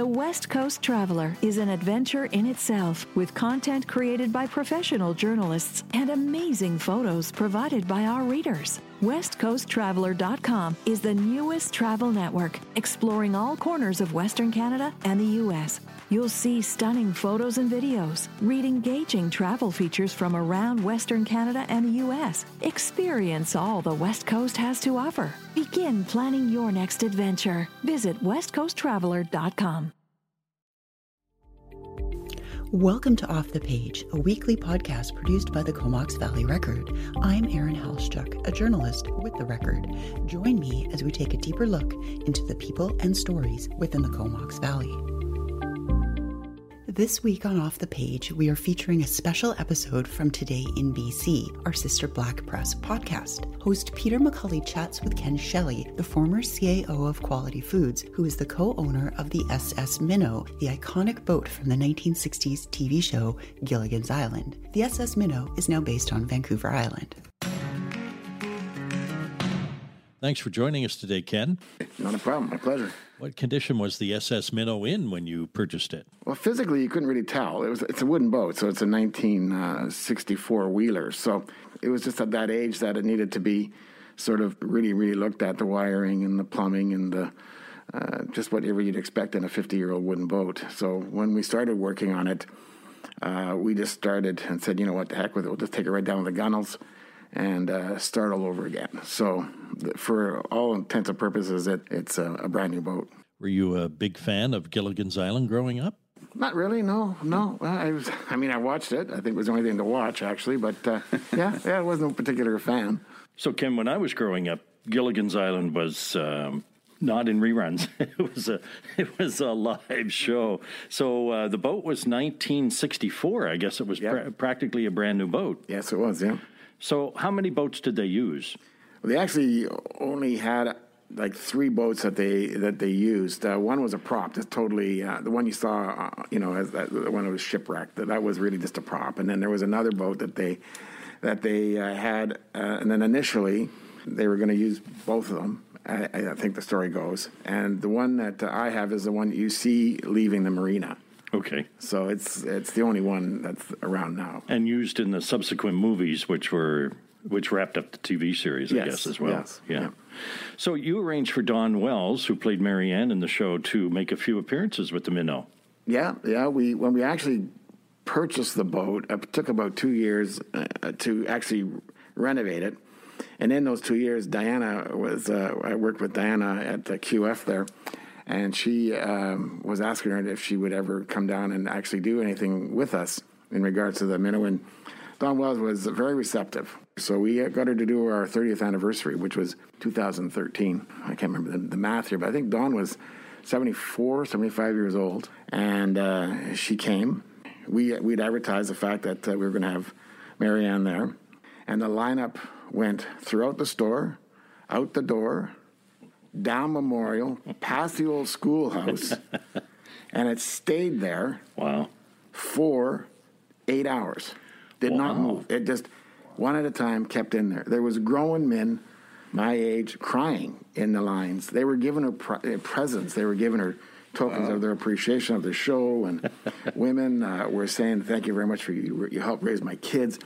The West Coast Traveler is an adventure in itself with content created by professional journalists and amazing photos provided by our readers. WestCoastTraveler.com is the newest travel network exploring all corners of Western Canada and the U.S. You'll see stunning photos and videos, read engaging travel features from around Western Canada and the U.S. Experience all the West Coast has to offer. Begin planning your next adventure. Visit WestCoastTraveler.com. Welcome to Off the Page, a weekly podcast produced by the Comox Valley Record. I'm Erin Haluschak, a journalist with the Record. Join me as we take a deeper look into the people and stories within the Comox Valley. This week on Off the Page, we are featuring a special episode from Today in BC, our sister Black Press podcast. Host Peter McCully chats with Ken Schley, the former CAO of Quality Foods, who is the co owner of the SS Minnow, the iconic boat from the 1960s TV show Gilligan's Island. The SS Minnow is now based on Vancouver Island. Thanks for joining us today, Ken. Not a problem. My pleasure. What condition was the SS Minnow in when you purchased it? Well, physically, you couldn't really tell. It was it's a wooden boat, so it's a 1964 wheeler. So it was just at that age that it needed to be sort of really, really looked at the wiring and the plumbing and the uh, just whatever you'd expect in a 50 year old wooden boat. So when we started working on it, uh, we just started and said, you know what, the heck with it. We'll just take it right down to the gunnels and uh, start all over again. So, for all intents and purposes, it, it's a, a, brand new boat. Were you a big fan of Gilligan's Island growing up? Not really. No, no. I was. I mean, I watched it. I think it was the only thing to watch, actually. But uh, yeah, yeah, I wasn't a particular fan. So, Ken, when I was growing up, Gilligan's Island was. Um, not in reruns. It was a it was a live show. So uh, the boat was 1964. I guess it was yep. pra- practically a brand new boat. Yes, it was. Yeah. So, how many boats did they use? They actually only had like three boats that they that they used. Uh, one was a prop, just totally uh, the one you saw, uh, you know, as that, one that was shipwrecked. That, that was really just a prop. And then there was another boat that they that they uh, had, uh, and then initially they were going to use both of them. I, I, think the story goes, and the one that I have is the one you see leaving the marina. Okay. So it's it's the only one that's around now. And used in the subsequent movies, which were which wrapped up the TV series, yes, I guess, as well. Yes, yeah. yeah. So you arranged for Dawn Wells, who played Mary Ann in the show, to make a few appearances with the Minnow. Yeah, yeah. We when we actually purchased the boat, it took about two years uh, to actually renovate it. And in those two years, Diana was uh, I worked with Diana at the QF there, and she um, was asking her if she would ever come down and actually do anything with us in regards to the minnow. And Dawn Wells was very receptive. So we got her to do our 30th anniversary, which was 2013. I can't remember the, the math here, but I think Dawn was 74, 75 years old. And uh, she came. We, we'd advertised the fact that uh, we were going to have Mary Ann there. And the lineup went throughout the store, out the door, down Memorial, past the old schoolhouse, and it stayed there. Wow. For eight hours. Did wow. not move. It just one at a time kept in there. There was grown men my age crying in the lines. They were giving her pre- uh, presents. They were giving her tokens wow. of their appreciation of the show, and women uh, were saying, "Thank you very much for you. You helped raise my kids."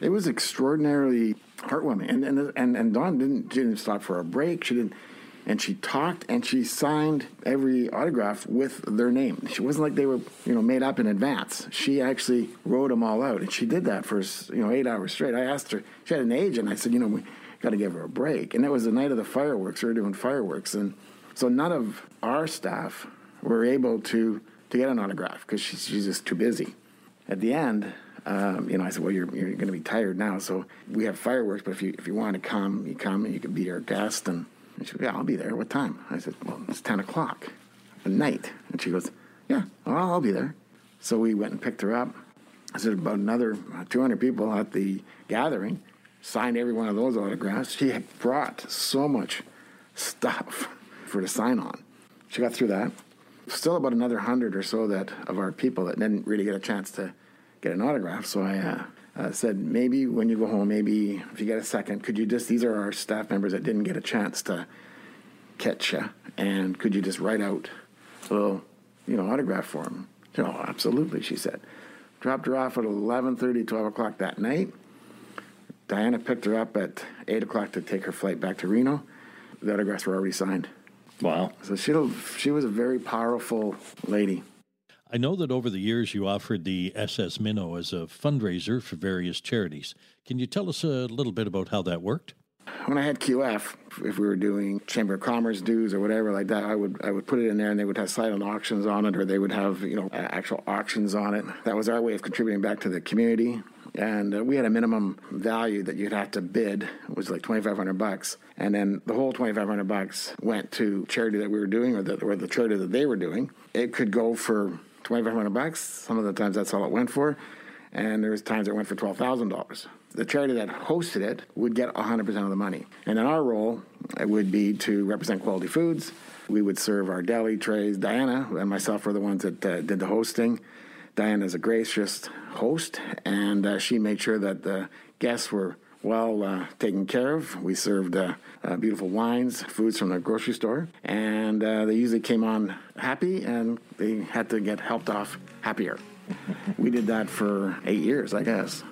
It was extraordinarily heartwarming, and and and, and Dawn didn't didn't stop for a break. She didn't and she talked and she signed every autograph with their name. She wasn't like they were, you know, made up in advance. She actually wrote them all out, and she did that for you know eight hours straight. I asked her; she had an agent. I said, you know, we got to give her a break. And it was the night of the fireworks. We were doing fireworks, and so none of our staff were able to to get an autograph because she's, just too busy. At the end, um, you know, I said, well, you're, you're going to be tired now, so we have fireworks, but if you if you want to come, you come, and you can be our guest and and she goes, Yeah, I'll be there. What time? I said, Well, it's 10 o'clock at night. And she goes, Yeah, well, I'll be there. So we went and picked her up. I said, About another 200 people at the gathering signed every one of those autographs. She had brought so much stuff for to sign on. She got through that. Still about another hundred or so that of our people that didn't really get a chance to get an autograph. So I uh, uh, said, maybe when you go home, maybe if you get a second, could you just, these are our staff members that didn't get a chance to catch you, and could you just write out a little you know, autograph for them? You know, absolutely, she said. Dropped her off at 11.30, 12 o'clock that night. Diana picked her up at 8 o'clock to take her flight back to Reno. The autographs were already signed. Wow. So she, she was a very powerful lady. I know that over the years you offered the SS Minnow as a fundraiser for various charities. Can you tell us a little bit about how that worked? When I had QF, if we were doing Chamber of Commerce dues or whatever like that, I would I would put it in there, and they would have silent auctions on it, or they would have you know actual auctions on it. That was our way of contributing back to the community. And uh, we had a minimum value that you'd have to bid. It was like twenty five hundred bucks, and then the whole twenty five hundred bucks went to charity that we were doing, or the, or the charity that they were doing. It could go for twenty five hundred bucks. Some of the times that's all it went for, and there was times it went for twelve thousand dollars. The charity that hosted it would get hundred percent of the money, and then our role would be to represent quality foods. We would serve our deli trays. Diana and myself were the ones that uh, did the hosting. Diana is a gracious host, and uh, she made sure that the guests were well uh, taken care of. We served uh, uh, beautiful wines, foods from the grocery store, and uh, they usually came on happy and they had to get helped off happier. we did that for eight years, I guess.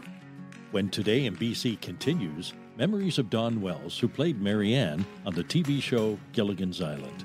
When Today in BC continues, memories of Dawn Wells, who played Mary Ann on the TV show Gilligan's Island.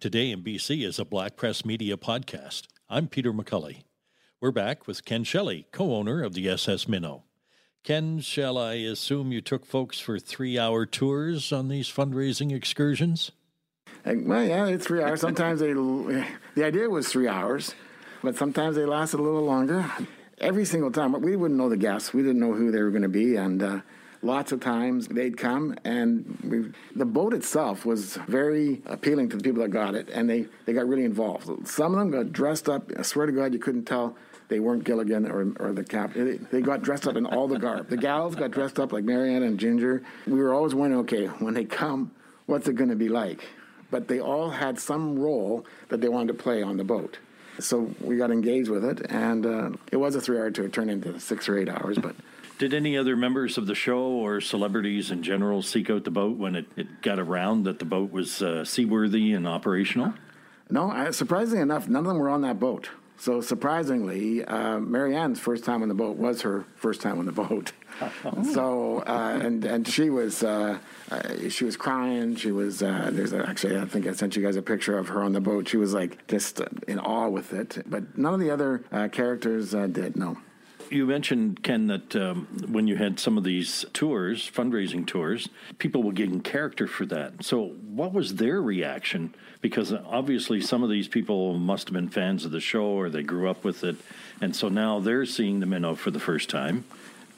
Today in BC is a Black Press Media podcast. I'm Peter McCully. We're back with Ken Schley, co owner of the SS Minnow. Ken, shall I assume you took folks for three hour tours on these fundraising excursions? well, yeah, it's three hours. Sometimes they, the idea was three hours, but sometimes they lasted a little longer. Every single time, we wouldn't know the guests. We didn't know who they were going to be, and uh, lots of times they'd come and we, the boat itself was very appealing to the people that got it and they, they got really involved. Some of them got dressed up i swear to god you couldn't tell they weren't gilligan or, or the cap they, they got dressed up in all the garb. The gals got dressed up like Mary Ann and ginger. We were always wondering okay when they come what's it going to be like? But they all had some role that they wanted to play on the boat. So we got engaged with it and uh, it was a three hour tour it turned into six or eight hours but did any other members of the show or celebrities in general seek out the boat when it, it got around that the boat was uh, seaworthy and operational? No, I, surprisingly enough, none of them were on that boat. So surprisingly, uh, Mary Ann's first time on the boat was her first time on the boat. so uh, and and she was uh, uh, she was crying. She was uh, there's a, actually I think I sent you guys a picture of her on the boat. She was like just in awe with it. But none of the other uh, characters uh, did. No. You mentioned, Ken, that um, when you had some of these tours, fundraising tours, people were getting character for that. So, what was their reaction? Because obviously, some of these people must have been fans of the show or they grew up with it. And so now they're seeing the minnow for the first time.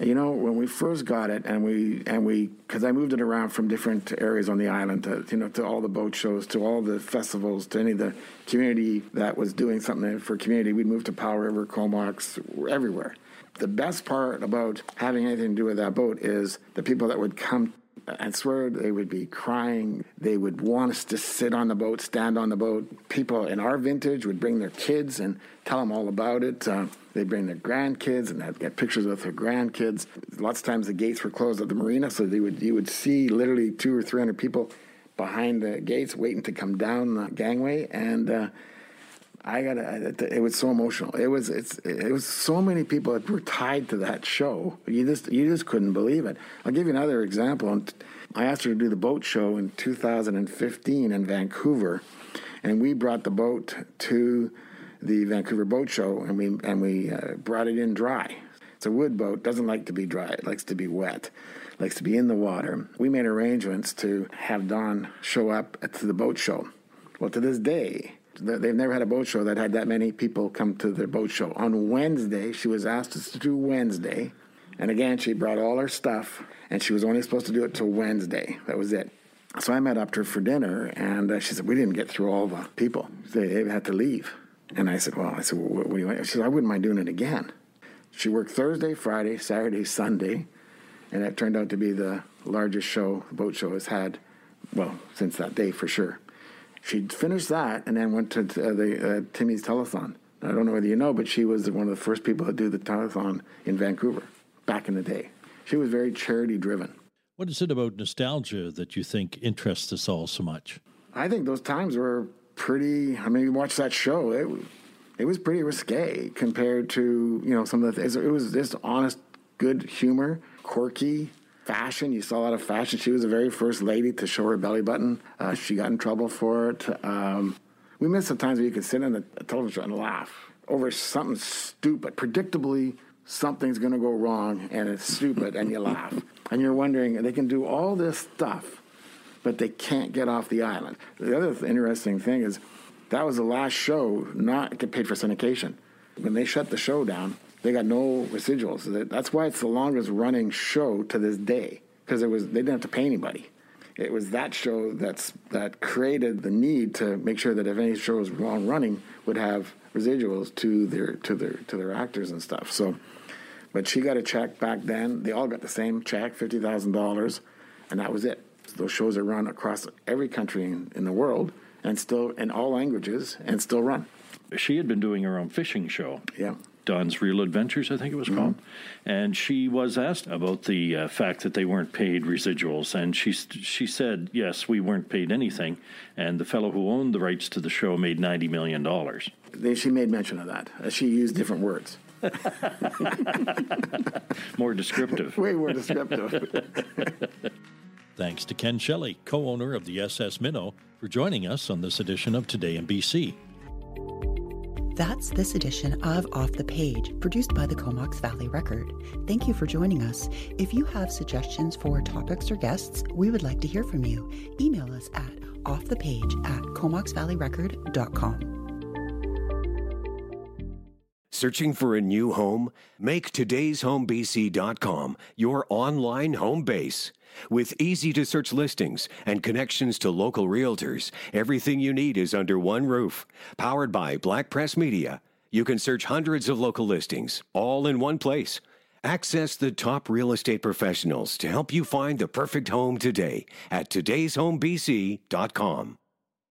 You know, when we first got it, and we and we because I moved it around from different areas on the island to you know to all the boat shows, to all the festivals, to any of the community that was doing something for community. We'd move to Powell River, Comox, everywhere the best part about having anything to do with that boat is the people that would come I swear they would be crying. They would want us to sit on the boat, stand on the boat. People in our vintage would bring their kids and tell them all about it. Uh, they'd bring their grandkids and they'd get pictures with their grandkids. Lots of times the gates were closed at the marina, so they would you would see literally two or three hundred people behind the gates waiting to come down the gangway and. Uh, I got to, it was so emotional. It was it's it was so many people that were tied to that show. You just you just couldn't believe it. I'll give you another example. I asked her to do the boat show in 2015 in Vancouver, and we brought the boat to the Vancouver Boat Show, and we and we uh, brought it in dry. It's a wood boat. Doesn't like to be dry. It likes to be wet. Likes to be in the water. We made arrangements to have Dawn show up to the boat show. Well, to this day, They've never had a boat show that had that many people come to their boat show. On Wednesday, she was asked to do Wednesday. And again, she brought all her stuff, and she was only supposed to do it till Wednesday. That was it. So I met up to her for dinner, and uh, she said, We didn't get through all the people. They had to leave. And I said, Well, I said, well, what, do you want? She said, I wouldn't mind doing it again. She worked Thursday, Friday, Saturday, Sunday, and that turned out to be the largest show, the boat show has had, well, since that day for sure. She finished that and then went to uh, the uh, Timmy's telethon. I don't know whether you know, but she was one of the first people to do the telethon in Vancouver back in the day. She was very charity driven. What is it about nostalgia that you think interests us all so much? I think those times were pretty. I mean, you watch that show, it, it was pretty risque compared to, you know, some of the things. It was just honest, good humor, quirky, fashion. You saw a lot of fashion. She was the very first lady to show her belly button. Uh, she got in trouble for it. Um, we miss the times where you could sit in a, a television show and laugh over something stupid. Predictably, something's going to go wrong and it's stupid and you laugh. And you're wondering, they can do all this stuff, but they can't get off the island. The other interesting thing is that was the last show not get paid for syndication. When they shut the show down, they got no residuals. That's why it's the longest running show to this day because it was they didn't have to pay anybody. It was that show that's that created the need to make sure that if any show was long running, would have residuals to their to their to their actors and stuff. So, but she got a check back then. They all got the same check, fifty thousand dollars, and that was it. Those shows are run across every country in, in the world and still in all languages and still run. She had been doing her own fishing show. Yeah. Dawn's Real Adventures, I think it was mm-hmm. called. And she was asked about the uh, fact that they weren't paid residuals. And she, she said, yes, we weren't paid anything. And the fellow who owned the rights to the show made $90 million. They, she made mention of that. Uh, she used different words. more descriptive. Way more descriptive. Thanks to Ken Schley, co owner of the SS Minnow, for joining us on this edition of Today in BC. That's this edition of Off the Page, produced by the Comox Valley Record. Thank you for joining us. If you have suggestions for topics or guests, we would like to hear from you. Email us at offthepage at comoxvalleyrecord.com. Searching for a new home? Make today'shomebc.com your online home base. With easy to search listings and connections to local realtors, everything you need is under one roof. Powered by Black Press Media, you can search hundreds of local listings, all in one place. Access the top real estate professionals to help you find the perfect home today at today'shomebc.com.